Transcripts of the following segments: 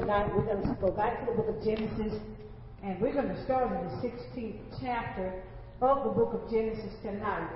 Tonight we're going to go back to the book of Genesis and we're going to start in the 16th chapter of the book of Genesis tonight.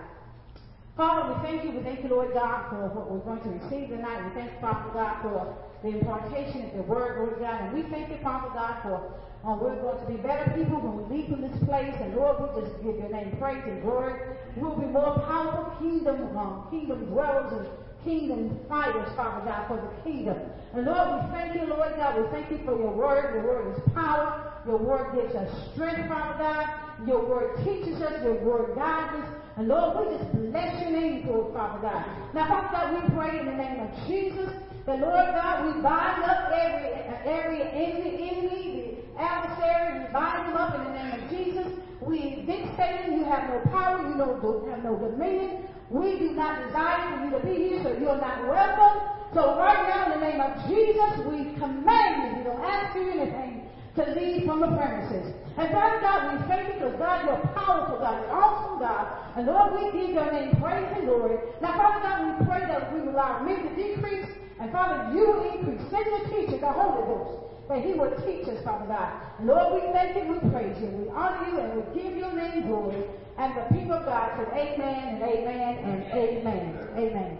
Father, we thank you. We thank you, Lord God, for what we're going to receive tonight. We thank you, Father God, for the impartation of the word, Lord God. And we thank you, Father God, for uh, we're going to be better people when we leave from this place. And Lord, we just give your name praise and glory. We'll be more powerful kingdom, um, kingdom dwellers and kingdom fighters, Father God, for the kingdom. And Lord, we thank you, Lord God. We thank you for your word. Your word is power. Your word gives us strength, Father God. Your word teaches us. Your word guides us. And Lord, we just bless your name it, Father God. Now, Father God, we pray in the name of Jesus that, Lord God, we bind up every, every enemy, enemy, the adversary, we bind them up in the name of Jesus. We evict Satan. You have no power. You don't have no dominion. We do not desire for you to be here, so you're not welcome. So right now, in the name of Jesus, we command you, we don't ask you anything, to leave from the premises. And Father God, we thank you because God, you're powerful God, you're awesome God. And Lord, we give your name praise and glory. Now, Father God, we pray that we will allow me to decrease, and Father, you increase. Send the teacher, the Holy Ghost that he will teach us, Father God. Lord, we thank you, we praise you, we honor you, and we give your name glory. And the people of God said, Amen and Amen and Amen. Amen.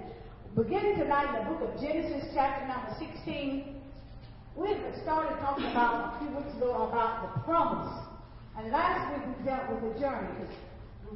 Beginning tonight in the book of Genesis, chapter number 16, we started talking about a few weeks ago about the promise. And last week we dealt with the journey.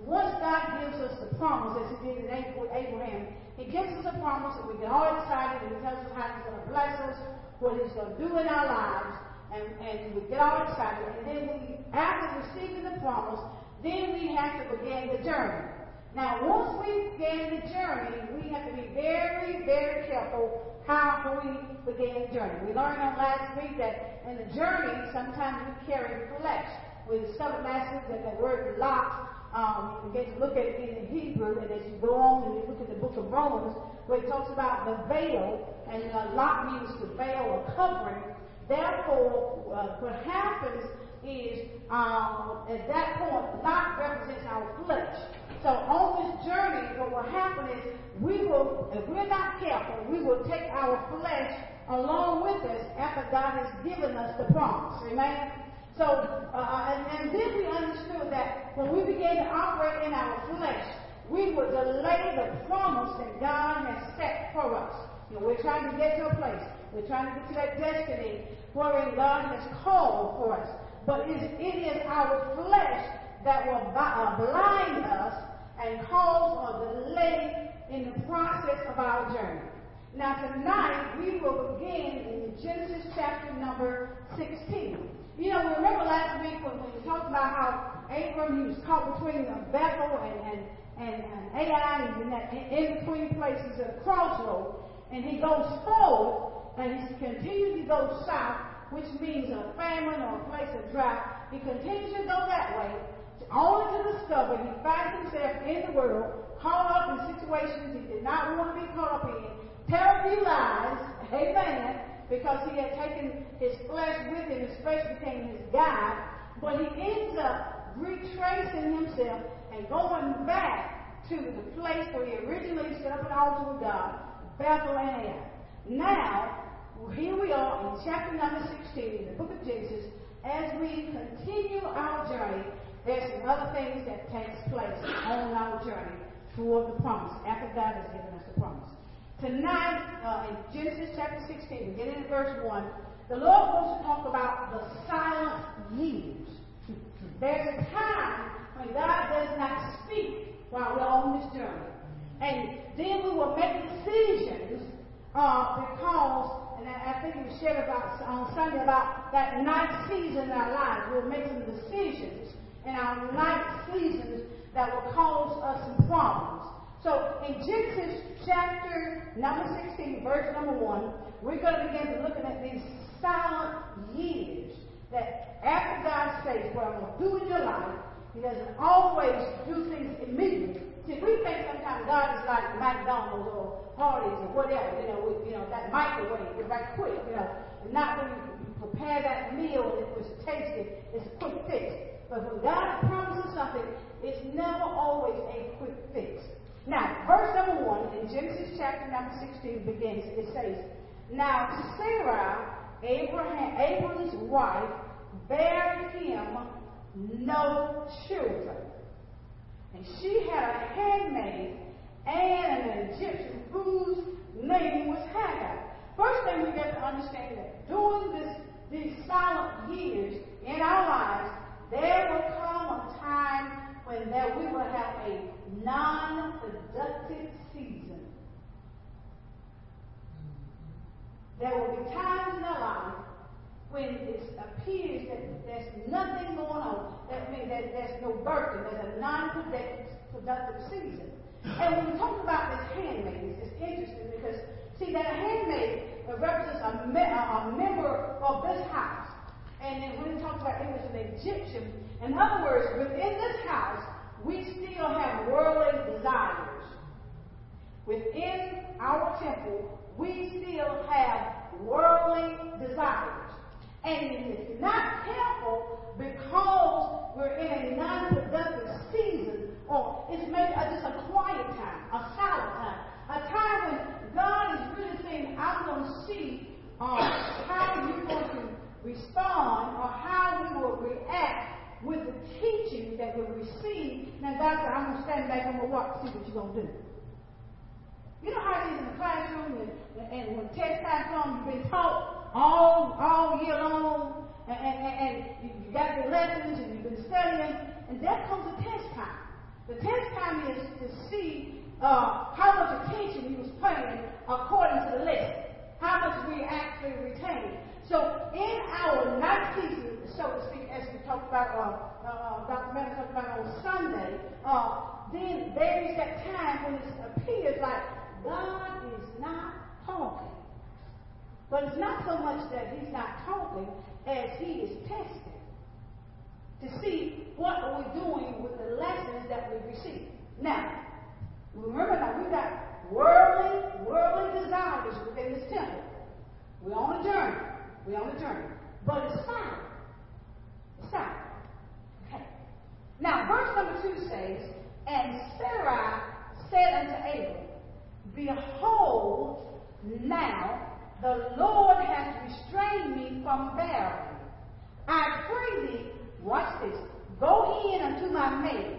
Once God gives us the promise, as he did with Abraham, he gives us a promise and we get all excited and he tells us how he's going to bless us, what he's going to do in our lives, and, and we get all excited. And then we, after receiving the promise, then we have to begin the journey. Now, once we begin the journey, we have to be very, very careful how we begin the journey. We learned on last week that in the journey, sometimes we carry flesh. We discovered last week that the word lot, um, you begin to look at it in Hebrew, and as you go on and you look at the book of Romans, where it talks about the veil, and uh, lot means the veil or covering. Therefore, uh, what happens is um, at that point, Lot represents our flesh. So on this journey, what will happen is we will, if we're not careful, we will take our flesh along with us after God has given us the promise. Amen. So, uh, and, and then we understood that when we began to operate in our flesh, we would delay the promise that God has set for us. You know, we're trying to get to a place. We're trying to get to that destiny wherein God has called for us. But it is our flesh that will uh, blind us and cause a delay in the process of our journey. Now tonight we will begin in Genesis chapter number 16. You know, remember last week when we talked about how Abram he was caught between Bethel and, and, and, and Ai and in, that, in between places at a crossroad. And he goes forward and he continues to go south which means a famine or a place of drought, he continues to go that way, only to discover he finds himself in the world, caught up in situations he did not want to be caught up in, terrible lies, amen, because he had taken his flesh with him, his flesh became his guide, but he ends up retracing himself and going back to the place where he originally set up an altar with God, Bethel. Now, here we are in chapter number 16 in the book of Genesis. As we continue our journey, there's some other things that takes place on our journey toward the promise, after God has given us the promise. Tonight, uh, in Genesis chapter 16, beginning in verse 1, the Lord wants to talk about the silent years. There's a time God does not speak while we're on this journey. And then we will make decisions uh, because and I, I think we shared about on Sunday about that night season in our lives. We'll make some decisions in our night seasons that will cause us some problems. So in Genesis chapter number 16, verse number 1, we're going to begin to looking at these silent years that after God says what I'm going to do in your life, He doesn't always do things immediately. See, we think sometimes God is like McDonald's or parties or whatever, you know, with, you know, that microwave, it's right quick, you know. And not when you prepare that meal and it was tasty, it's a quick fix. But when God promises something, it's never always a quick fix. Now, verse number one in Genesis chapter number 16 begins, it says, Now Sarah Abraham, Abram's wife, bare him no children. And she had a handmaid and an Egyptian whose name was Hagar. First thing we got to understand that during this, these silent years in our lives, there will come a time when that we will have a non-productive season. There will be times in our life when it appears that there's nothing going on. That means that there's no birthing. There's a non-productive season. And when we talk about this handmaid, it's interesting because, see, that handmaid represents a, me- a member of this house. And then when we talk about it was an Egyptian, in other words, within this house, we still have worldly desires. Within our temple, we still have worldly desires. And it's not careful because we're in a non-productive season, or it's maybe just a quiet time, a silent time, a time when God is really saying, I'm going to see uh, how you're going to respond or how we will react with the teaching that we receive. Now, God said, I'm going to stand back and watch see what you're going to do. You know how it is in the classroom, and, and when test time comes, you've been taught all all year long, and, and, and you got your lessons, and you've been studying, and there comes a test time. The test time is to see uh, how much attention you was paying according to the lesson, how much we actually retained. So in our night season, so to speak, as we talked about, uh, uh, Dr. Mann talked about on Sunday, uh, then there is that time when it appears like God is not talking. But it's not so much that he's not talking as he is testing to see what are we doing with the lessons that we receive. Now, remember now, we've got worldly, worldly desires within this temple. We're on a journey. We're on a journey. But it's silent. It's silent. Okay. Now, verse number two says, And Sarah said unto Abram, Behold, now the Lord has restrained me from bearing. I pray thee, watch this, go in unto my maid.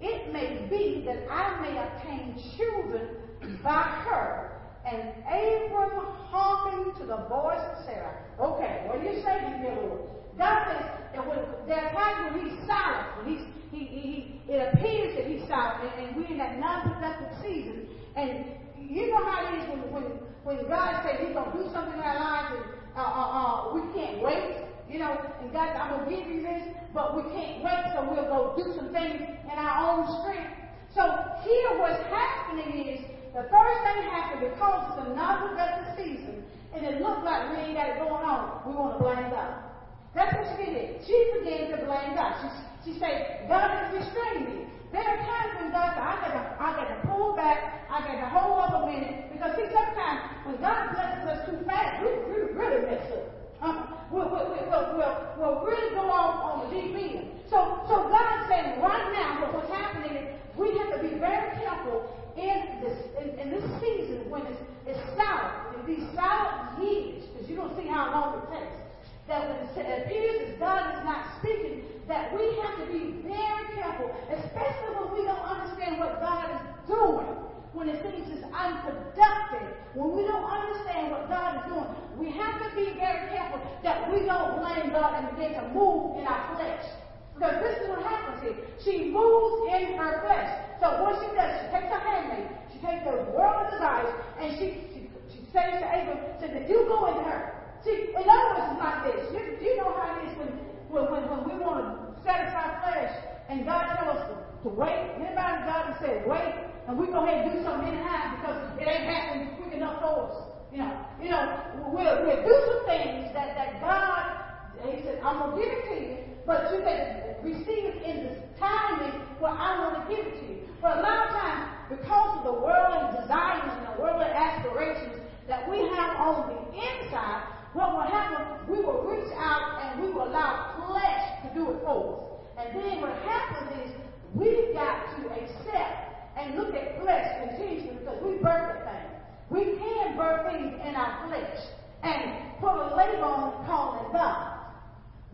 It may be that I may obtain children by her. And Abram hearkened to the voice of Sarah. Okay, what do you say to me, Lord? God says that when there times when he's silent, when he's, he, he, he, it appears that he's silent, and, and we're in that non-productive season, and you know how it is when, when, when God says He's going to do something in our lives and uh, uh, uh, we can't wait. You know, and God I'm going to give you this, but we can't wait, so we'll go do some things in our own strength. So here what's happening is the first thing happened because it's a non-productive season, and it looked like we ain't got it going on. We want to blame God. That's what she did. She began to blame God. She, she said, God has restrained me. There are times when God said, I got to, I got to pull back, I got to hold up a minute, because see, sometimes when God blesses us too fast, we, we really mess up. Uh, we'll, we'll, we'll, we'll, we'll really go off on the deep end. So, so God's saying right now, what, what's happening is we have to be very careful in this in, in this season when it's, it's silent, in these silent years, because you don't see how long it takes that when it appears as God is not speaking, that we have to be very careful, especially when we don't understand what God is doing. When it seems it's unproductive, when we don't understand what God is doing, we have to be very careful that we don't blame God and begin to move in our flesh. Because this is what happens here. She moves in her flesh. So what she does, she takes her handmaid, she takes her worldly desires, and she, she, she says to Abram, says that you go into her. See, in other words, it's like this. You, you know how it is when, when, when, when we want to satisfy flesh and God tells us to, to wait. Anybody God said wait, and we go ahead and do something anyhow because it ain't happening quick enough for us. You know, you know, we'll, we'll do some things that, that God, He said, I'm going to give it to you, but you can receive it in this timing where I want to give it to you. But a lot of times, because of the worldly desires and the worldly aspirations that we have on the inside, what will happen, we will reach out and we will allow flesh to do it for us. And then what happens is we've got to accept and look at flesh continuously because we birth that thing. We can birth things in our flesh. and put a label on calling God.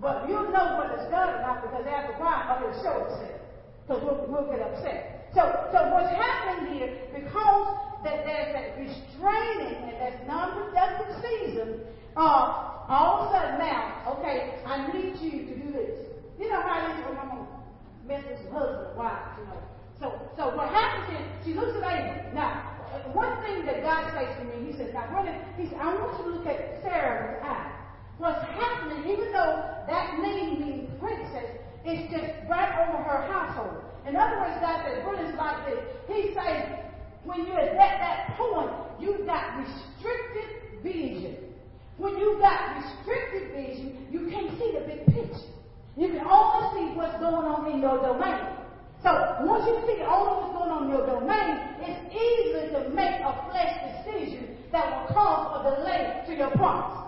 But you know whether it's or not because after a while it'll show itself. Because we'll, we'll get upset. So, so what's happening here, because that there's that restraining and that non-productive season, uh, all of a sudden now, okay, I need you to do this. You know how it is when I'm messing with husband, wife, you know. So, so what happens is she looks at Abram. Now, one thing that God says to me, He says, now, brother, He said, I want you to look at Sarah's eye. What's happening, even though that name means princess, it's just right over her household. In other words, God says, brother, it's like this. He says, when you're at that point, you've got you've got restricted vision, you can't see the big picture. You can only see what's going on in your domain. So once you see all of what's going on in your domain, it's easy to make a flesh decision that will cause a delay to your promise.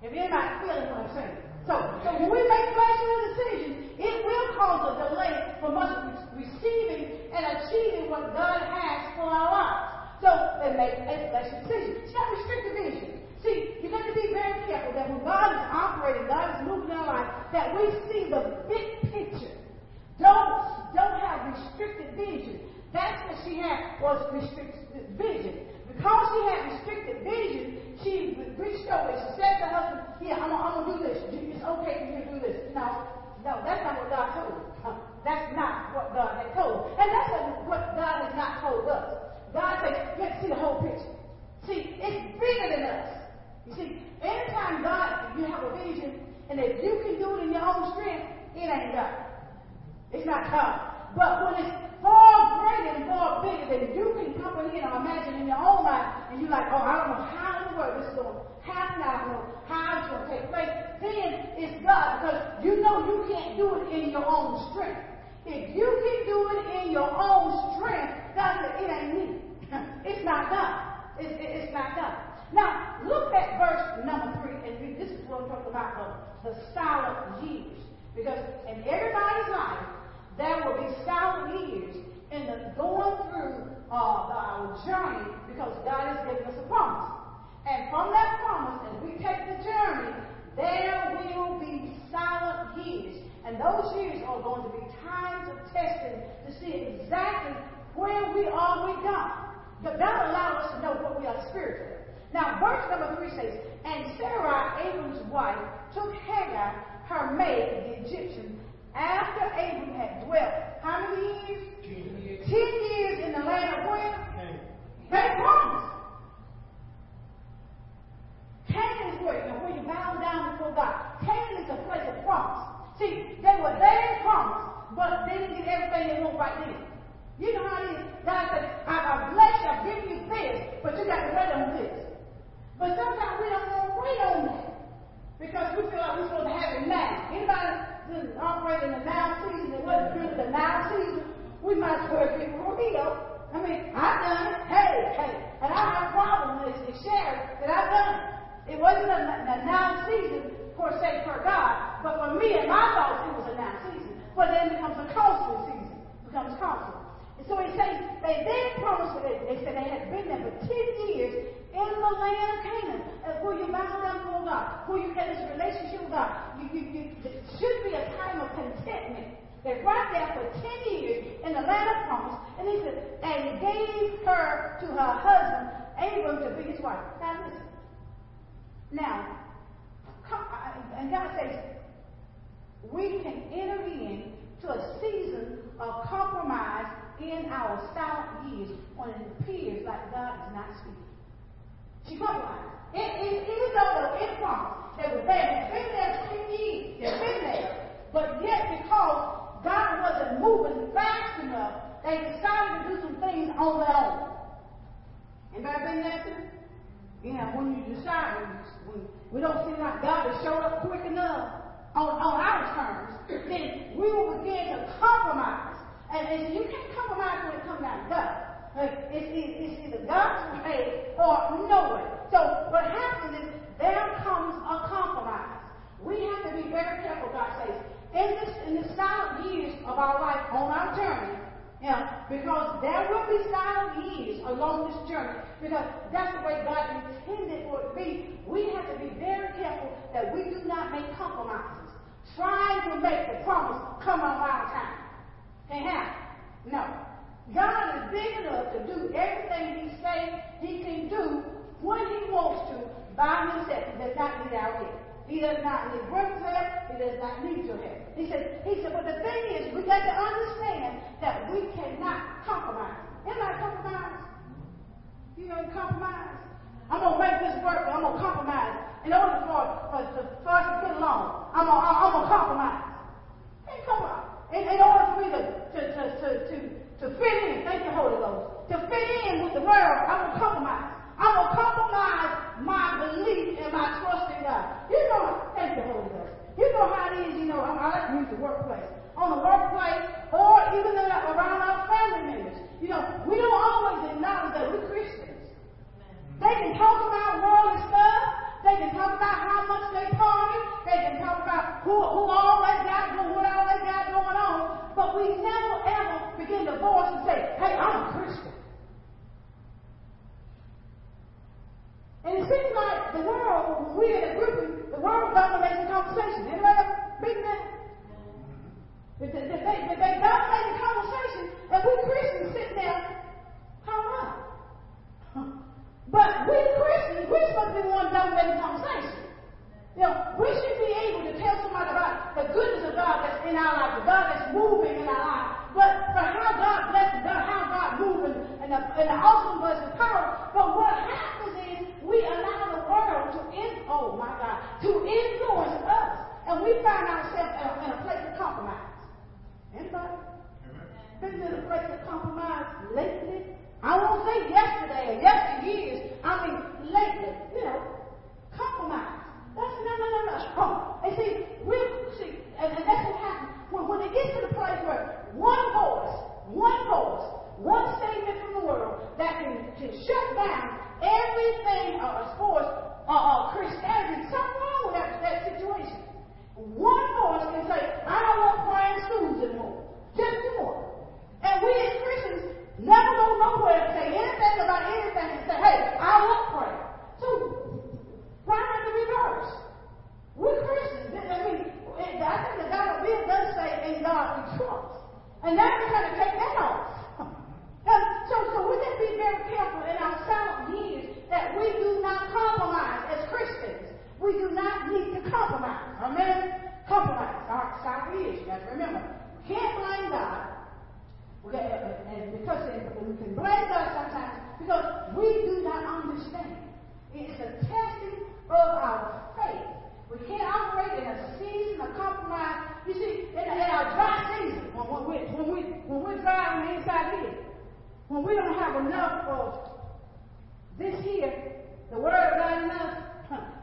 If anybody feeling what I'm saying. So, so when we make flesh decisions, it will cause a delay from us receiving and achieving what God has for our lives. So they make a flesh decision. It's not restricted vision. See, you got to be very careful that when God is operating, God is moving our life, that we see the big picture. Don't, don't have restricted vision. That's what she had was restricted vision. Because she had restricted vision, she reached over. She said to her husband, "Yeah, I'm, I'm gonna do this. It's okay for you to do this." No, no, that's not what God told. That's not what God had told. And that's what God has not told us. God says, let's see the whole picture. See, it's bigger than us. You see, anytime God, you have a vision, and if you can do it in your own strength, it ain't God. It's not God. But when it's far greater and far bigger than you can comprehend or imagine in your own mind, and you're like, oh, I don't know how in the world this is going to happen, I don't know how it's going to take place, then it's God because you know you can't do it in your own strength. If you can do it in your own strength, God said, it ain't me. It's not God. It's, it's not God. Now, look at verse number three, and this is what I'm talking about the, the silent years. Because in everybody's life, there will be silent years in the going through uh, our journey because God has given us a promise. And from that promise, as we take the journey, there will be silent years. And those years are going to be times of testing to see exactly where we are with God. But God allows us to know what we are spiritually. Now, verse number three says, And Sarah, Abram's wife, took Hagar, her maid, the Egyptian, after Abram had dwelt, how many years? Ten years. Ten years in the land of where? Canaan. They promised. Canaan is where, you know, where you bow down before God. Canaan is a place of promise. See, they were there in promise, but they didn't get everything they want right then. You know how it is. God said, I've blessed you, I've given you this, but you got to wait on this. But sometimes we don't want to wait on that. Because we feel like we're supposed to have it now. Anybody operate in the now season that wasn't really the now season, we might as well get real. I mean, I've done it. Hey, hey. And I have a problem with it, share that I've done it. It wasn't a, a now season for say for God, but for me and my thoughts, it was a now season. But then it becomes a costly season. It becomes costly. And so he says, they then promised, they, they said they had been there for 10 years in the land of Canaan, where you bow down before God, where you get this relationship with God. You, you, you, it should be a time of contentment. They're right there for 10 years in the land of promise, and he said, and gave her to her husband, Abram, to be his wife. Now listen. Now, and God says, we can enter in to a season of compromise in our silent years when it appears like God is not speaking. She compromised. Even though they were in they were they've been there 10 years, they've been there. But yet, because God wasn't moving fast enough, they decided to do some things on their own. Anybody been there too? You know, when you decide, when we don't seem like God has showed up quick enough on, on our terms, then we will begin to compromise. And, and you can't compromise when it comes down to God. It's, either God's way or no way. So what happens is there comes a compromise. We have to be very careful, God says. In this in the silent years of our life on our journey, know, because there will be silent years along this journey, because that's the way God intended for it to be. We have to be very careful that we do not make compromises, trying to make the promise come on our time. Can't happen. No. God is big enough to do everything He says He can do when He wants to by Himself. He does not need our help. He does not need work's help. He does not need your help. He said, he said, but the thing is, we got to understand that we cannot compromise. Anybody compromise? You know, compromise. I'm gonna make this work, but I'm gonna compromise. In order for, for, for, for us to get along, I'm gonna, I'm gonna compromise. Ain't compromise. In, in order for me to, to, to, to, to, to fit in, thank you, Holy Ghost, to fit in with the world, I'm gonna compromise. I'm going to compromise my belief and my trust in God. You know, thank you, Holy Ghost. You know how it is, you know, I, I like to use the workplace. On the workplace or even around our family members. You know, we don't always acknowledge that we're Christians. They can talk about worldly stuff. They can talk about how much they party. They can talk about who, who always got, what always got going on. But we never ever begin to voice and say, hey, I'm a Christian. And it seems like the world, we're in a group, the world dominates the conversation. Anybody been that? They, they, they, they dominate the conversation, and we Christians sitting there, how up? But we Christians, we're supposed to be the the conversation. You know, we should be able to tell somebody about the goodness of God that's in our life, the God that's moving in our life. But for how God blesses God, how God moving and the, and the awesome blessing power. But what happens is we allow the world to in, oh my God, to influence us. And we find ourselves in a, in a place of compromise. Anybody? Been in a place of compromise lately? I won't say yesterday or yesteryears. I mean lately. You know, compromise. That's no, no, no, no. Oh, and see, we see, and, and that's what happens when, when it gets to the place where one voice, one voice, one statement from the world that can, can shut down everything uh, as uh, uh, Christianity. Something wrong with that, that situation. One voice can say, I don't want praying schools anymore. Just one. And we as Christians never go nowhere to say anything about anything and say, hey, I want prayer. So why not the reverse? We're Christians. I mean, I think the dollar bill does say, in God we trust. And now we're trying to take that off. So, so we need to be very careful in our silent years that we do not compromise as Christians. We do not need to compromise. Amen? Compromise. Our silent years. You got to remember. Can't blame God. And because we can blame God sometimes because we do not understand. It's a testing of our faith. We can't operate in a season of compromise. You see, in, in our dry season, when, when, we, when, we, when we're dry on the inside here, when we don't have enough of this here, the word of God enough,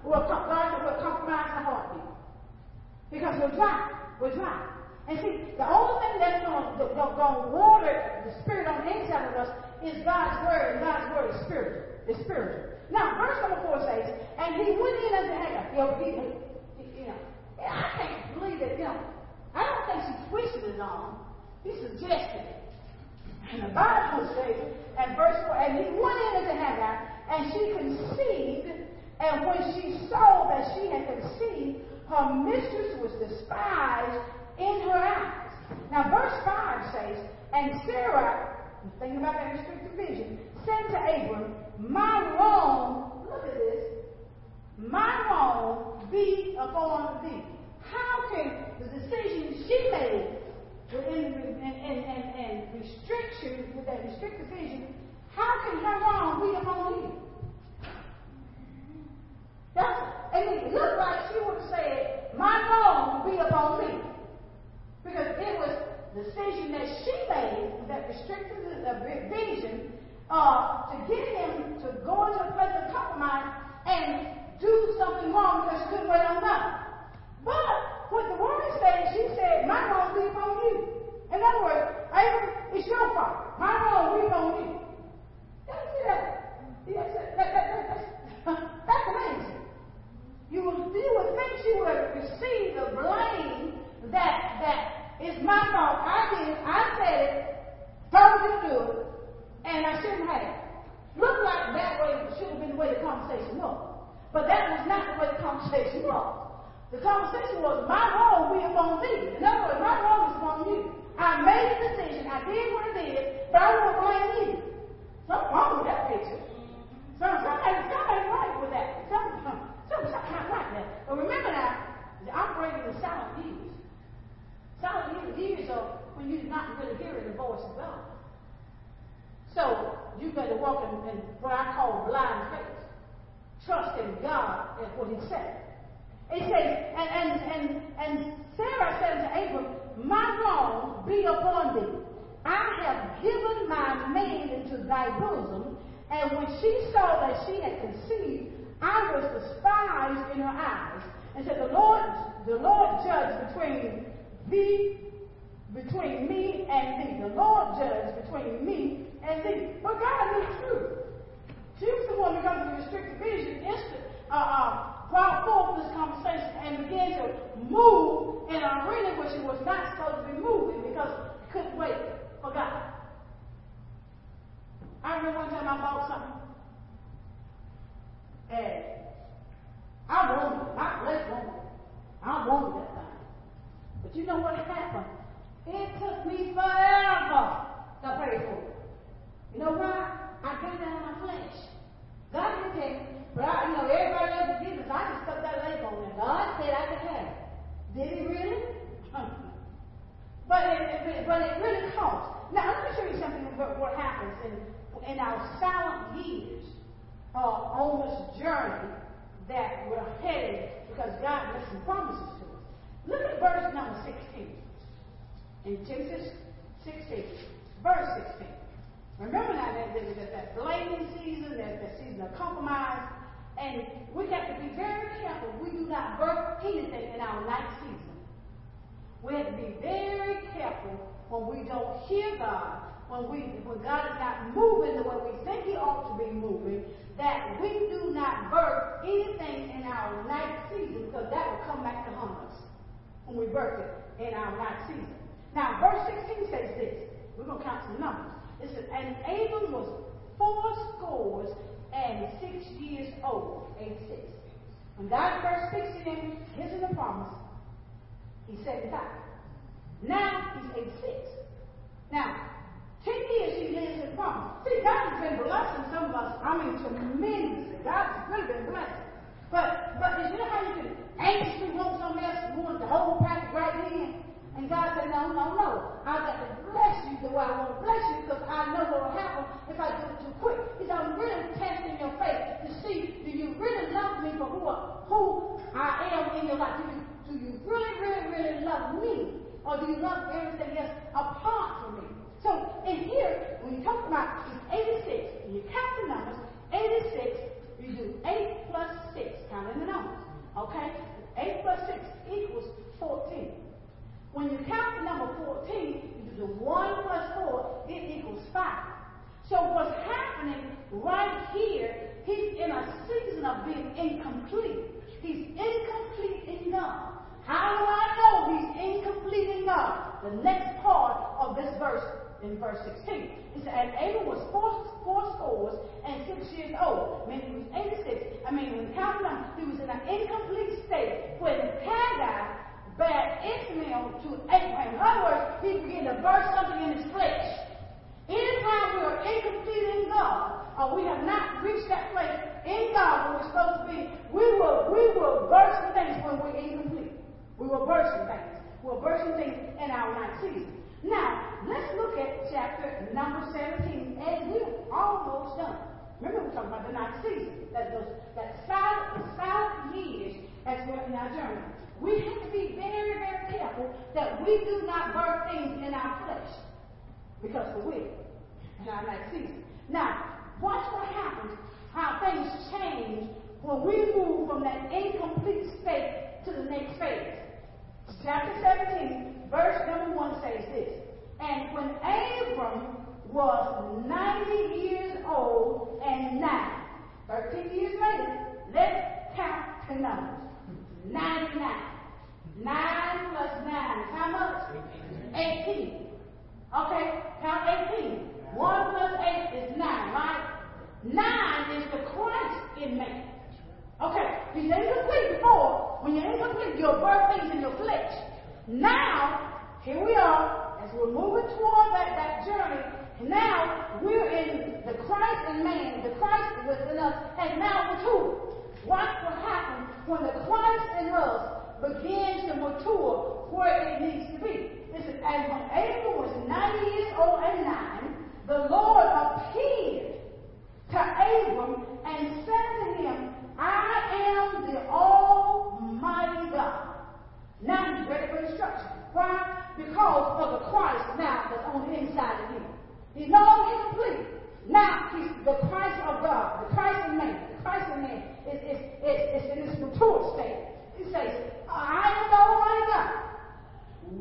we'll, God will compromise the heartbeat. Because we're dry. We're dry. And see, the only thing that's going to water the spirit on the inside of us is God's word, and God's word is spiritual. It's spiritual. Now, verse number four says, and he went in unto Hagar. You know, he, he, you know, I can't believe it. You know, I don't think she twisted it on. He suggested it. And the Bible says, and verse four, and he went in unto Hagar, and she conceived, and when she saw that she had conceived, her mistress was despised in her eyes. Now, verse 5 says, And Sarah, thinking about that restricted vision, said to Abram, My wrong, look at this, my wrong be upon thee. How can the decision she made within and, and, and, and restriction, with that restricted vision, how can her wrong be upon you? That's, and it looked like she would have said, My wrong be upon me. Because it was the decision that she made, that restricted the vision, uh, to get him to go into a place of compromise and do something wrong because she couldn't wait on God. But what the woman said, she said, My wrong be upon you. In other words, Abram, it's your fault. My be upon you. Did you see that? Yes, that, that, that, that's, that's amazing. You would, you would think she would receive the blame that that is my fault. I did. I said it. told you to do it, and I shouldn't have. Looked like that way should have been the way the conversation was. But that was not the way the conversation was. The conversation was, my role be upon thee. In other words, my role is upon you. I made a decision. I did what I did, but I won't blame you. Something wrong with that picture. Something, something, something right with that. Something, something, something not right there. But remember now, you're operating in silent years. Silent years, years are when you're not really hearing the voice of God. So you better walk in, in what I call blind faith. Trust in God and what He said. It says, and, and, and, and Sarah said to Abram, My wrong be upon thee. I have given my maid into thy bosom. And when she saw that she had conceived, I was despised in her eyes. And said, The Lord, the Lord judge between thee, between me and thee. The Lord judge between me and thee. But God knew truth. She was the one because of the restricted vision, instant, uh, uh, brought forth this conversation and began to move in an arena where she was not supposed to be moving because couldn't wait for God. I remember one time I bought something 8 6. When God first speaks to him, gives him the promise, He he's 75. Now he's eight six. Now, 10 years he lives in promise. See, God has been blessing some of us. I mean, tremendously. God's really been blessing. But, but you know how you can anxiously want something else, want the whole package right then? And God said, no, no, no. I got to bless you the way I want to bless you because I know what will happen if I do it too quick. He said, I'm really testing your faith to see, do you really love me for who, who I am in your life? Do you, do you really, really, really love me? Or do you love everything else apart from me? So in here, when you talk about it's 86, and you count the numbers, 86, you do 8 plus 6, counting the numbers. Okay? 8 plus 6 equals 14. When you count the number 14, you do 1 plus 4, it equals 5. So what's happening right here, he's in a season of being incomplete. He's incomplete in God. How do I know he's incomplete in God? The next part of this verse in verse 16. He said, and Abel was four, four scores and six years old. Meaning he was 86. I mean, when counting them, he was in an incomplete state when Hagar bad Ishmael to Abraham. In other words, he began to burst something in his flesh. Anytime we are incomplete in God, or we have not reached that place in God where we're supposed to be, we will we will burst things when we're incomplete. We will burst some things. We'll burst some things in our night season. Now, let's look at chapter number 17, and we're almost done. Remember, we're talking about the night season. That those that the silent years as we're in our journey. We have to be very, very careful that we do not birth things in our flesh because we will in our next season. Now, watch what happens, how things change when we move from that incomplete state to the next phase. Chapter 17, verse number 1 says this. And when Abram was 90 years old and nine, 13 years later, let's count the numbers. 99. 9 plus 9 is how much? 18. Okay, count 18. 1 plus 8 is 9, right? 9 is the Christ in man. Okay, he's incomplete before. When you're incomplete, you'll birth things in your flesh. Now, here we are, as we're moving toward that, that journey, now we're in the Christ in man, the Christ within us has now matured. Watch what happens when the Christ in us begins to mature where it needs to be. Listen, and when Abel was 90 years old and 9, the Lord appeared to Abram and said to him, I am the Almighty God. Now he's ready for instruction. Why? Because of the Christ now that's on the inside of him. He's no longer incomplete. Now he's the Christ of God, the Christ in man. The Christ in man is, is, is, is in this mature state. He says, I am the Almighty God.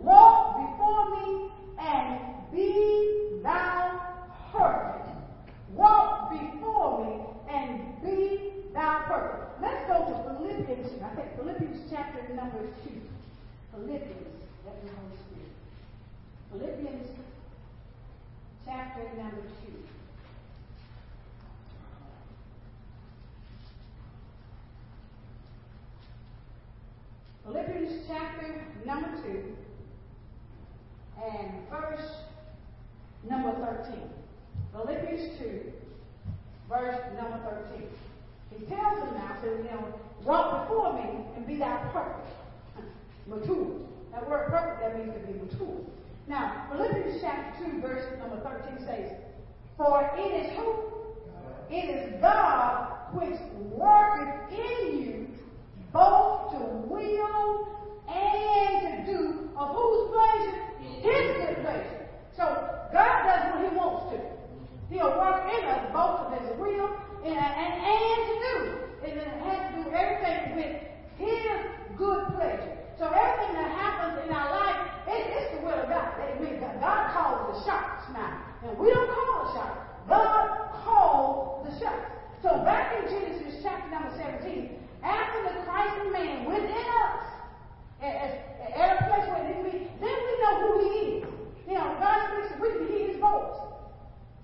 Walk before me and be thou perfect. Walk before me and be thou perfect. Let's go to Philippians. I think Philippians chapter number two. Philippians. Let me Holy Spirit. Philippians chapter number two. Philippians chapter number 2 and verse number 13. Philippians 2, verse number 13. He tells them now, says, you know, walk before me and be thou perfect. Mature. That word perfect, that means to be mature. Now, Philippians chapter 2, verse number 13 says, For it is who? It is God which worketh in you both to will and to do of whose pleasure? His good pleasure. So God does what He wants to. He'll work in us both of His will and, and, and to do. And it has to do everything with His good pleasure. So everything that happens in our life, it, it's the will of God. Amen. God calls the shots now. And we don't call the shots. God calls the shots. So back in Genesis chapter number 17, after the Christ man within us, at, at a place where he be, then we know who he is. You know, God speaks, we can hear his voice.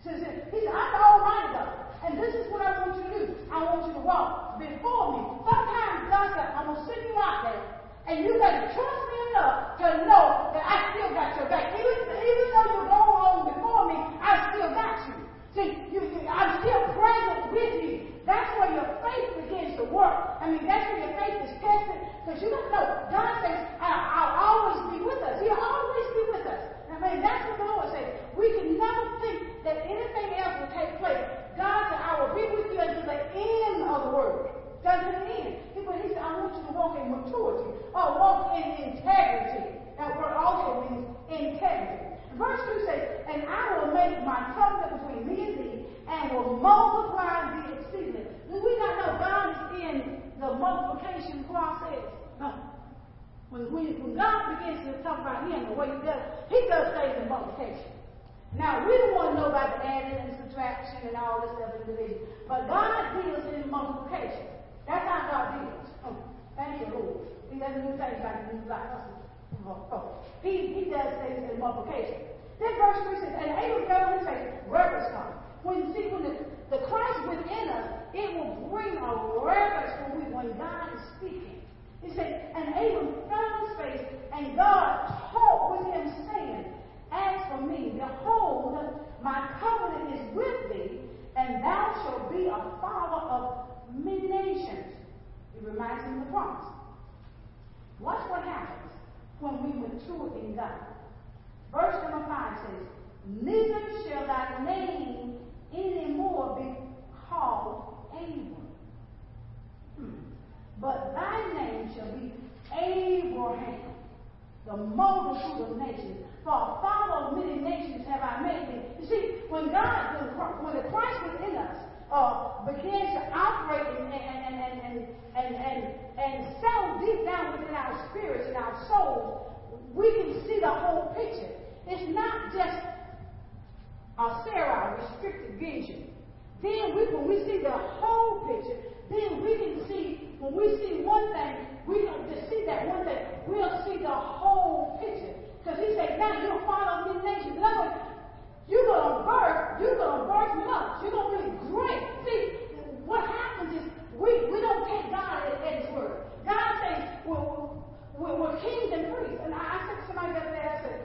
He says, he said, I'm the Almighty God. And this is what I want you to do. I want you to walk before me. Sometimes God said, I'm going to send you out there. And you got to trust me enough to know that I still got your back. Even, even though you're going on before me, I still got you. See, you, I'm still present with you. That's where your faith begins to work. I mean, that's where your faith is tested. Because you don't know. God says, I'll always be with us. He'll always be with us. I mean, that's what the Lord says. We can never think that anything else will take place. God said, I will be with you until the end of the world. Doesn't end. But he said, I want you to walk in maturity or walk in integrity. That word also means integrity. Verse 2 says, And I will make my covenant between me and thee, and will multiply thee exceedingly. Do we not know God is in the multiplication process? No. When, when, when God begins to talk about him, the way he does, he does things in multiplication. Now, we don't want to know about the adding and subtraction and all this stuff in division. But God deals in multiplication. That's how God deals. Oh, thank you, Lord. He doesn't do things like, like us. Oh, oh. He, he does things in multiplication. Then verse 3 says, and Abel goes and says, reverence time. When, see, when the, the Christ within us, it will bring a reverence when, we, when God is speaking. He said, and Abel fell on his face, and God talked with him, saying, As for me, behold, my covenant is with thee, and thou shalt be a father of many nations. It reminds him of the promise. Watch what happens when we mature in God. Verse number 5 says, Neither shall thy name anymore be called Abram. Hmm. But thy name shall be Abraham, the multitude of nations. For a father of many nations have I made thee. You see, when God, when the Christ within us uh, begins to operate and, and, and, and, and, and, and settle deep down within our spirits and our souls, we can see the whole picture. It's not just a Sarah restricted vision. Then we, when we see the whole picture, then we can see, when we see one thing, we don't just see that one thing. We'll see the whole picture. Because he said, now father of many nations. In other words, you're going to birth, you're going to birth much. You're going to be great. See, what happens is we, we don't take God at, at His word. God says we're, we're, we're kings and priests. And I, I said to somebody the other day, I said,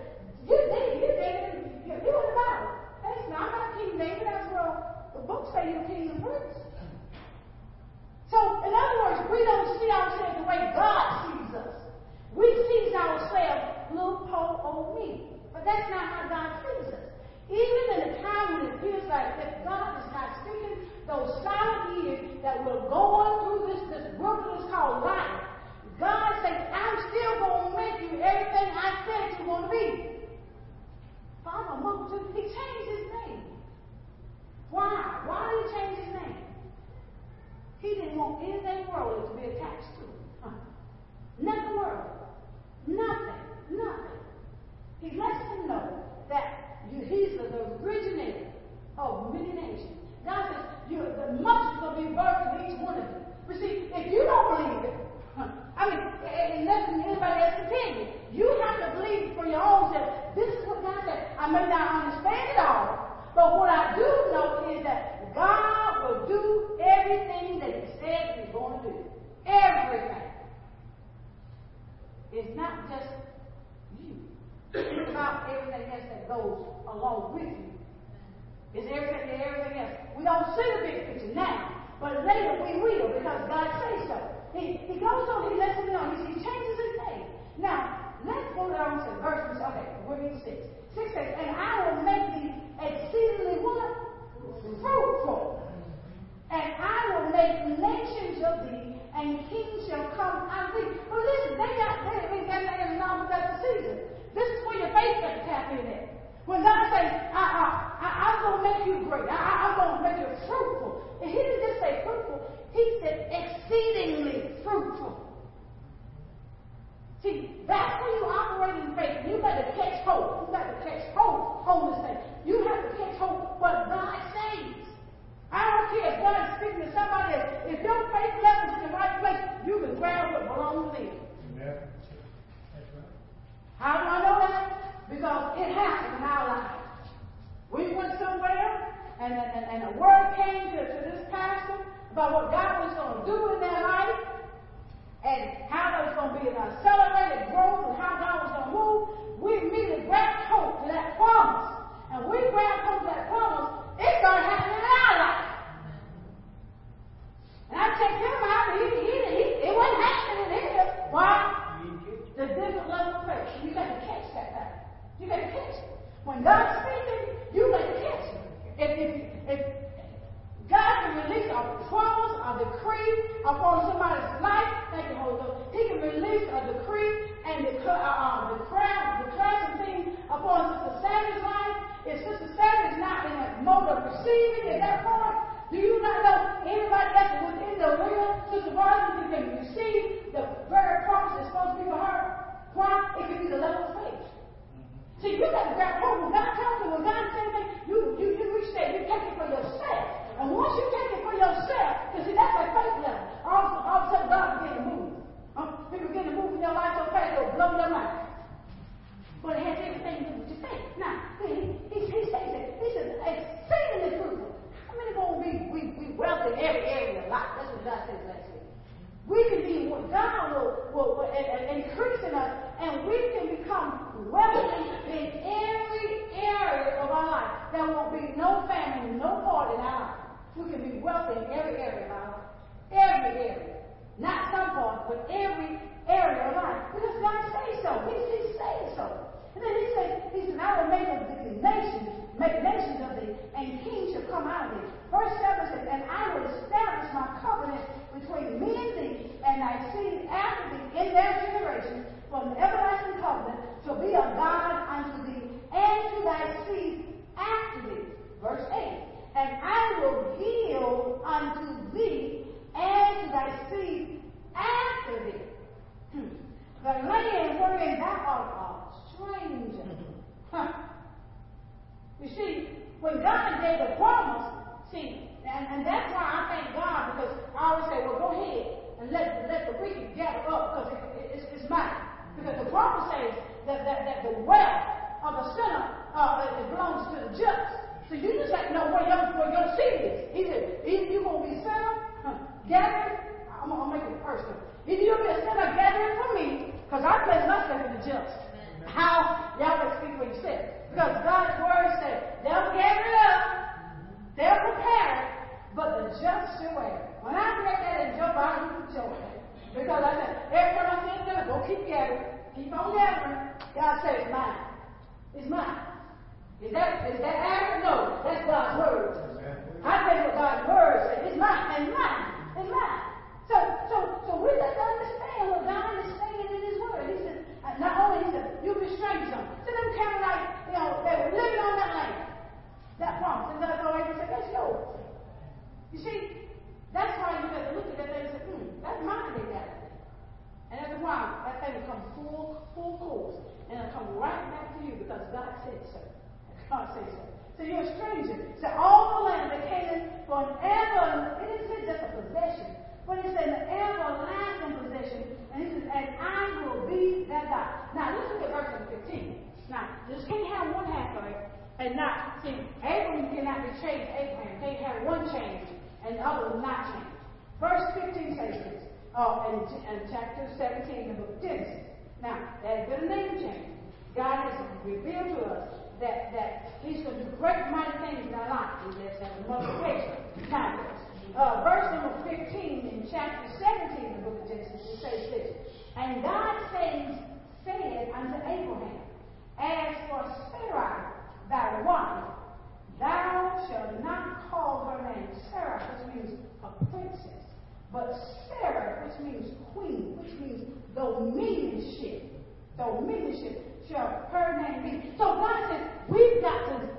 you David, you David, you're in the Bible. Hey, no, I'm not King David. That's well, the books say you're king and priest. So, in other words, we don't see ourselves the way God sees us. We see ourselves, little poor old me. But that's not how God sees us. Even in a time when it feels like if God is not speaking, those silent years that we're going through this, this wilderness called life, God says, I'm still going to make you everything I said you're going to be. Father, multitude, he changed his name. Why? Why did he change his name? He didn't want anything worldly to be attached to him. Huh. Nothing worldly. Nothing. Nothing. He lets them know that he's the originator of many nations. God says, you, the much is going to be birthed in each one of you. But see, if you don't believe it, I mean, and nothing anybody else can tell you. You have to believe for your own self. This is what God said. I may not understand it all, but what I do know is that God will do everything that He said He's going to do. Everything. It's not just you. It's about everything else that goes along with you. It's everything, everything else. We don't see the big picture now, but later we because God says so. He, he goes on, he lets them know. He, he changes his name. Now, let's go down to verse, okay, we're in 6. 6 says, And I will make thee exceedingly what? Fruitful. And I will make nations of thee, and kings shall come out of thee. But listen, they got, they, they, they, they, they, that's the season. This is where your faith got to tap in at. When God says, I, I, I, I'm going to make you great, I, I'm going to make you fruitful. And he didn't just say fruitful, he said exceedingly fruitful. See, that's when you operate in faith. You to catch hope. You to catch hope this thing. You have to catch hope what God says. I don't care if God is speaking to somebody else. If your faith level is in the right place, you can grab what belongs to them. Yeah. How do I know that? Because it happened in our life. We went somewhere, and, and, and a word came to, to this pastor about what God was going to do in their life, and how there was going to be an accelerated growth, and how God was going to move. We immediately grabbed hope to that promise. And we grabbed hope to that promise, it started happening in our life. And I checked him out, he, he, he, it wasn't happening in his. Why? The different level of faith. You got to catch that thing. You got to catch it. When God's speaking, you got to catch it. If, if, if God can release a promise, a decree upon somebody's life, thank you, Holy Ghost. He can release a decree and declare, uh, uh, declare, declare some things upon Sister Sammy's life. If Sister Sammy is not in a mode of receiving at that point, do you not know anybody else within the real Sister Rosie can receive the very promise that's supposed to be for her? Why? It can be the level of faith. See, you got to grab hold. When God tells you, when God says you, you, you reach there, you take it for yourself. And once you take it for yourself, because see, that's a faith level. All, all of a sudden, God begin to move. Huh? He begin to move in your life so fast, it'll blow your mind. But it has everything to do with your faith. Now, he, he, he says. He says, exceedingly fruitful How many going to be we, we wealthy in every area of life? That's what God said last week. We can be, what God will, will, will increase in us, and we can become wealthy in every area of our life. There won't be no famine, no part in our life. We can be wealthy in every area of our life. Every area. Not some part, but every area of life. Because God says so. He, he says so. And then he says, he said, I will make of the nations, make nations of thee, and kings shall come out of thee. Verse 7 says, And I will establish my covenant between me and thee, and thy seed after thee in their generation, from the everlasting covenant, to be a God unto thee, and to thy seed after thee. Verse 8. And I will yield unto thee and to thy seed after thee. Hmm. The land wherein thou art a stranger. Huh. You see, when God gave a promise, see, and, and that's why I thank God because I always say, well, go ahead and let, let the wicked gather up because it, it, it's, it's mine. Because the promise says that, that, that the wealth of the sinner uh, belongs to the just. So you just have to know where your, where your seat is. He said, either you're going to be sinner, huh, gathering, I'm going to make it personal. Either you'll be a sinner gathering for me, because I place myself in the just. How? Y'all better speak what you said. Because God's word said, they'll gather it up, they'll prepare but the just shall wait. When I read that in Job, I to joy. Because I said, every time I see a go keep gathering, keep on gathering. God said, it's mine. It's mine. Is that is that accurate? No, that's God's word. I think what God's word says. It's mine and mine. It's mine. So so so we just understand what God is saying in His word. He says, uh, not only he said, you strange some. So them Canaanites, you know, they were living on that land. That promise. And God always said, that's yours. You see, that's why you got to look at that thing and say, hmm, that's mine they got. And that's why that thing will come full full course. And it'll come right back to you because God said so. God says so. So you're a stranger. So all the land that Canaan for an ever, it didn't say just a possession, but it said an everlasting possession. And he says, and I will be that God. Now let's look at verse number 15. Now, just can't have one half of it and not see Abraham cannot be changed. Abraham can't have one change and the other will not change. Verse 15 says this. Oh, in, in chapter 17 of the book of Genesis. Now, there's been a name change. God has revealed to us that, that He's going to do great mighty things in our life. He lives. There's a multiplication. Now, uh, verse number 15 in chapter 17 of the book of Genesis, it says this. And God says, said unto Abraham, As for Sarai, thy wife, thou shalt not call her name Sarai, which means a princess, but Sarah, which means queen, which means dominionship. Dominionship her name be. So God says, we've got to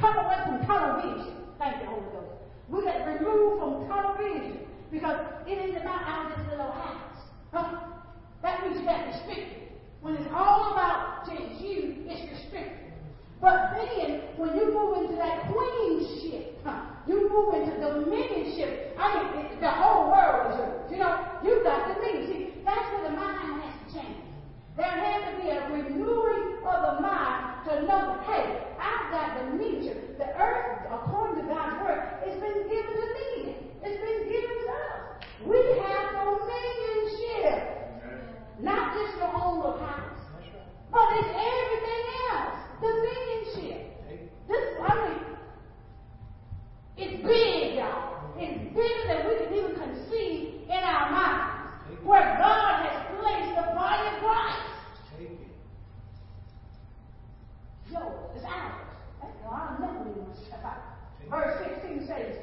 cut away from tunnel vision. Thank you, Holy Ghost. We got to remove from tunnel vision because it ain't about our this little house. Huh? That means you got restricted. When it's all about just you, it's restricted. But then, when you move into that queenship, huh, you move into dominionship. I mean, the whole world is yours. You know, you got dominion. See, that's where the mind has to change. There has to be a renewing of the mind to know hey, I've got the nature. The earth, according to God's word, it's been given to me. It's been given to us. We have dominionship. Not just your own little house, but it's everything else. Dominionship. This, I mean, it's big, y'all. It's bigger than we can even conceive in our minds. Where God has placed the body of Christ. Yo, it's ours. That's why I never leave myself out. Verse 16 says,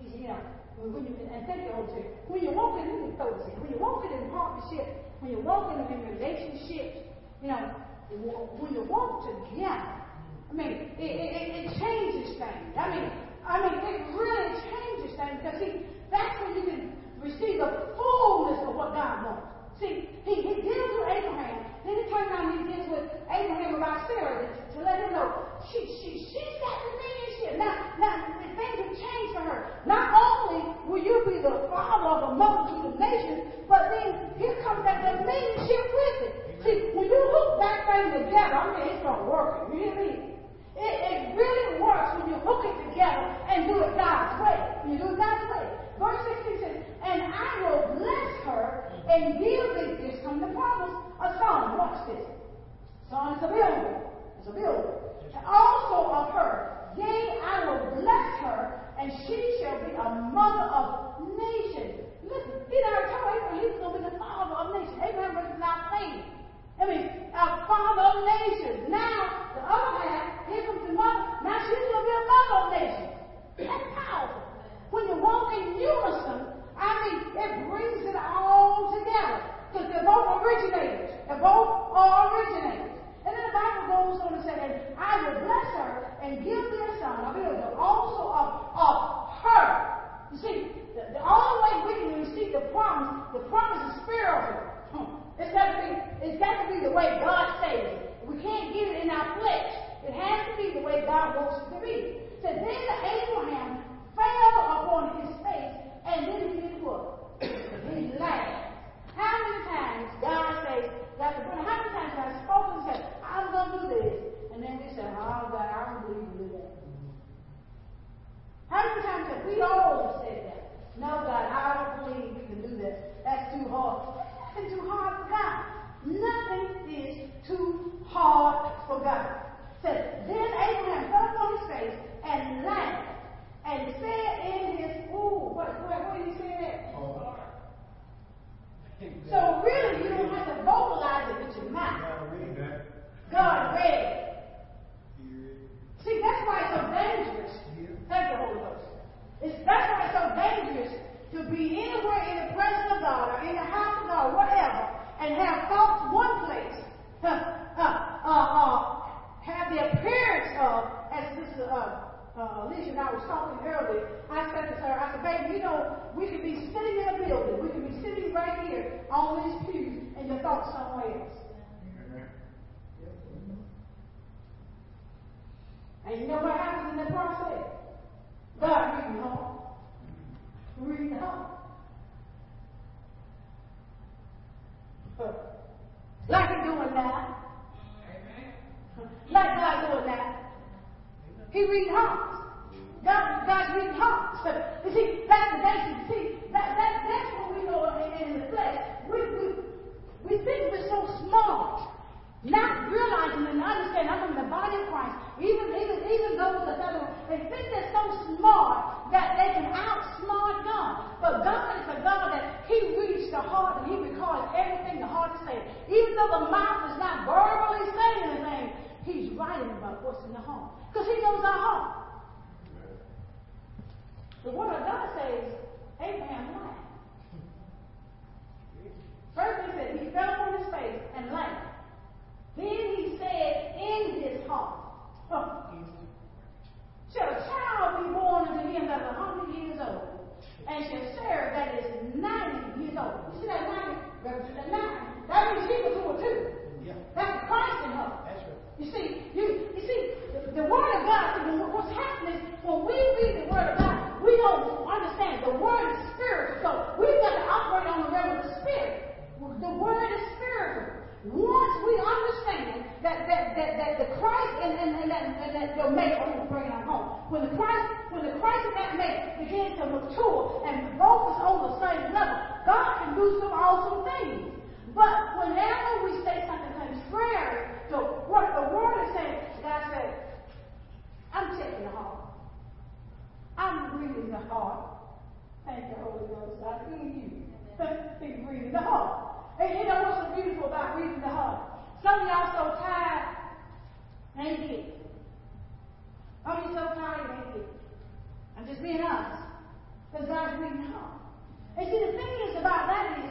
he said, you know, when you, and thank you, Holy Spirit, when you're walking, let me throw this in. When you're walking in partnership, when you're walking in relationships, you know, when you walk together, I mean, it, it, it changes things. I mean, I mean, it really changes things because see, that's when you can receive the fullness of what God wants. See, he, he deals with Abraham, then he turns around and he deals with Abraham about Sarah to, to let him know she, she, she's got the leadership. Now, now, things have changed for her. Not only will you be the father of a multitude of nations, but then here comes that leadership with it. See, when you hook that thing together, I mean, it's going to work. You hear me? It, it really works when you hook it together and do it God's way. You do it God's way. Verse 16 says, And I will bless her and give thee, this come the promise, a son. Watch this. Son is a builder. It's a builder. And also of her, yea, I will bless her, and she shall be a mother of nations. Listen, he already told Abraham he's going to be the father of nations. Abraham was not faith. I mean, a father of nations. Now, the other half, here comes the mother. Now she's going to be a mother of nations. That's powerful. When you walk in unison, I mean, it brings it all together. Because they're both originators. They're both all originators. And then the Bible goes on to say, and I will bless her and give thee a son. I will also of, of her. You see, the, the only way we can receive the promise, the promise is spiritual. Hmm. It's got to be, it's got to be the way God says it. We can't get it in our flesh. It has to be the way God wants it to be. So then Abraham fell upon his face, and then he did what? he laughed. How many times God says, that how many times have I spoken and said, I'm going to do this? And then they said, oh, God, I don't believe you do that. How many times have we all said that? No, God, I don't believe we can do this. That's too hard. Nothing too hard for God. Nothing is too hard for God. Said, then Abraham fell on his face and laughed and said in his, ooh, what, what, you did say that? Oh. So really, you don't have to vocalize it with your mouth. God read. See, that's why it's so dangerous. Thank you, Holy Ghost. It's, that's why it's so dangerous to be anywhere in the presence of God or in the house of God, whatever, and have thoughts one place, uh, uh, uh, have the appearance of, as this uh, uh, Alicia and I was talking earlier, I said to her, I said, baby, you know, we could be sitting in a building, we could be sitting right here on these pews, and your thoughts somewhere else. And you know what happens in that process? God reading the heart. Reading the heart. Like he's doing now. Amen. Like God doing now. He reading hearts. God, God's reading hearts. You see, that's the nation. See, that, that, that's what we know in, the flesh. We, we, we think we're so smart. Not realizing and understanding, I'm in the body of Christ. Even, even, even those that are, they think they're so smart that they can outsmart God. But God is a God that He reads the heart and He records everything the heart says. Even though the mouth is not verbally saying anything, He's writing about what's in the heart. Because He knows our heart. The Word of God says, Abraham laughed. First, he said, he fell on his face and laughed. Then he said in his heart, Shall a child be born unto him that is a hundred years old, and shall serve that is ninety years old? You see that ninety represents that ninety. That means she was who too. Yeah. That's Christ in her. That's right. You see, you you see, the, the word of God. What's happening when we read the word of God? We don't understand the word is spiritual, so we've got to operate on the realm of the spirit. The word is spiritual. Once we understand that that, that, that the Christ and, and, and that, and that the mate, I'm going to bring it home. When the Christ, when the Christ and that mate begin to mature and focus on the same level, God can do some awesome things. But whenever we say something contrary to what the Word is saying, God said, I'm checking the heart. I'm reading the heart. Thank you, Holy Ghost. I feel you. He's reading the heart. And you know what's so beautiful about reading the heart? Some of y'all so tired, ain't get. I mean, so tired, ain't it. I'm just being honest. Because God's reading heart. And see, the thing is about that is,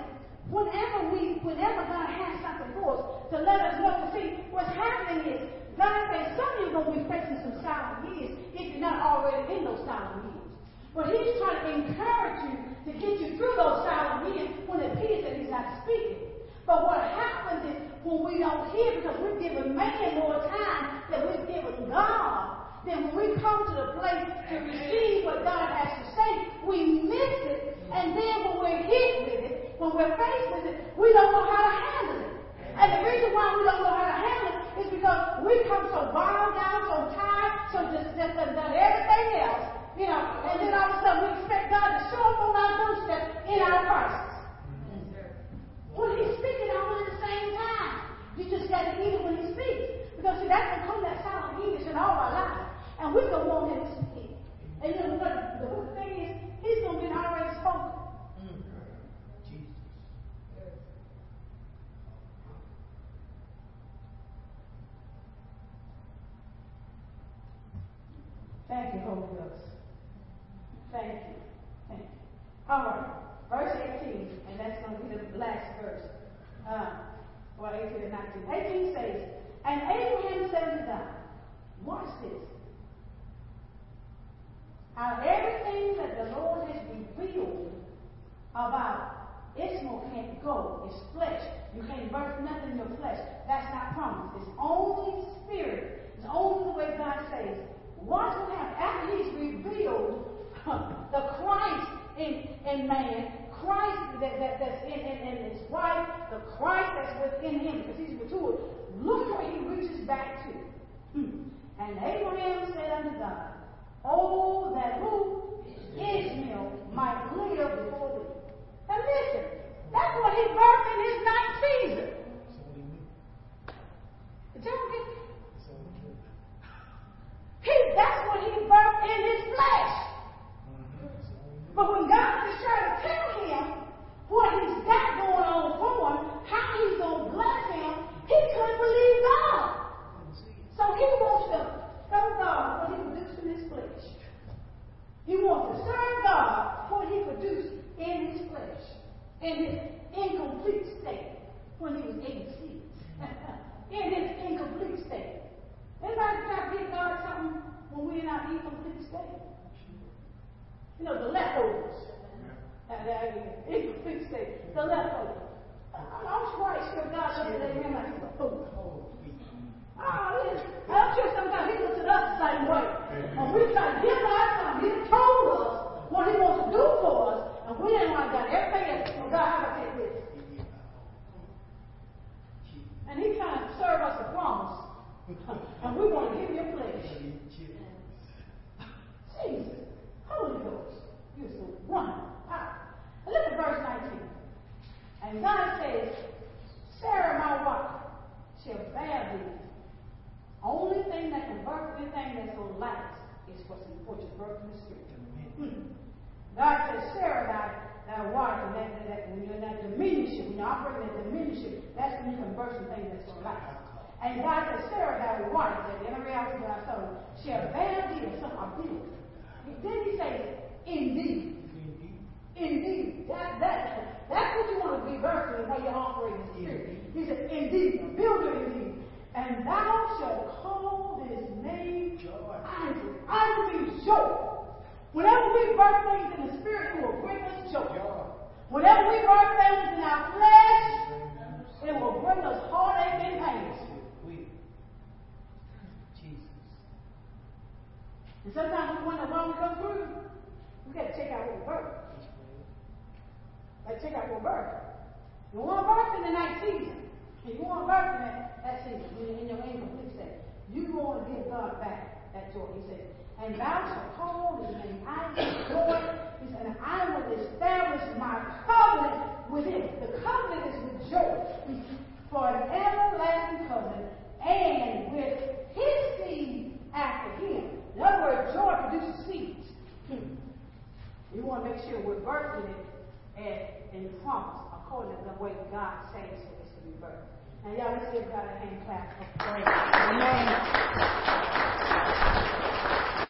whenever we, whenever God has something for us, to let us know, to see, what's happening is, God says some of you are going to be facing some silent years if you're not already in those silent years. But He's trying to encourage you to get you through those silent years when it appears that He's not speaking. But what happens is when we don't hear because we've given man more time than we've given God, then when we come to the place to receive what God has to say, we miss it. And then when we're hit with it, when we're faced with it, we don't know how to handle it. And the reason why we don't know how to handle it is because we come so bogged down, so tired, so just, just done everything else, you know, and then all of a sudden we expect God to show up on our doorstep in our crisis. Well, he's speaking all at the same time. You just got to hear it when he speaks. Because see, that's to come that silent English in all our lives. And we don't want him to speak. And you know what the, the thing is? He's going to be already spoken. Thank you, Holy Ghost. Thank you. Thank you. All right. Verse 18, and that's going to be the last verse. Uh, well, 18 and 19. 18 says, And Abraham said to God, Watch this. How everything that the Lord has revealed about Ishmael can't go. It's flesh. You can't birth nothing in your flesh. That's not promised. It's only spirit. It's only the way God says. What happens after He's revealed the Christ in, in man, Christ that, that, that's in, in, in his wife, the Christ that's within him, because he's mature. Look where he reaches back to. Hmm. And Abraham said unto God, Oh, that who? Ishmael might live before thee. Now listen, that's what he birthed in his night season. Did you Oh, yes. I'm sure sometimes he looks at us the same way. And we try to give our son. He told us what he wants to do for us, and we ain't like that. Everything else, well, God, how about take this? And he's trying to serve us a promise. And we want to give him flesh. Jesus, Holy Ghost, you're so wonderful. Now, look at verse 19. And God says, Sarah, my wife, shall bear thee. Only thing that can birth anything that's going to last is what's birth in the spirit. God says, Sarah, thy, thy wife, that, that, that, when you're in that diminution, when you're operating that diminution, that's when you can birth something that's to last. And God says, Sarah, thy wife, that in the reality thy son, shall bear thee of thee. Then he says, indeed. Indeed. That, that, that's what you want to be birthing while you're operating the spirit. He said, indeed, a builder indeed. And thou shalt call his name Isaac. Isaac means joy. Whenever we birth things in the spirit, it will bring us joy. Whenever we birth things in our flesh, it will bring us heartache and pain. Jesus. And sometimes we wonder why we come through. We got to check out what we birth. Let's check out what we birth. You want to birth in the night season. And you want to in that, that season, in, your incomplete state. You want to give God back that joy. He said, and thou shalt call his name Isaac joy. He said, and I will establish my covenant with him. The covenant is with joy. For an everlasting covenant, and with his seed after him. In other words, joy produces seeds. Hmm. We want to make sure we're birthing it at, in promise, according to the way God says it is to be birthed. Now, y'all, let's give God a hand clap for praise. Amen.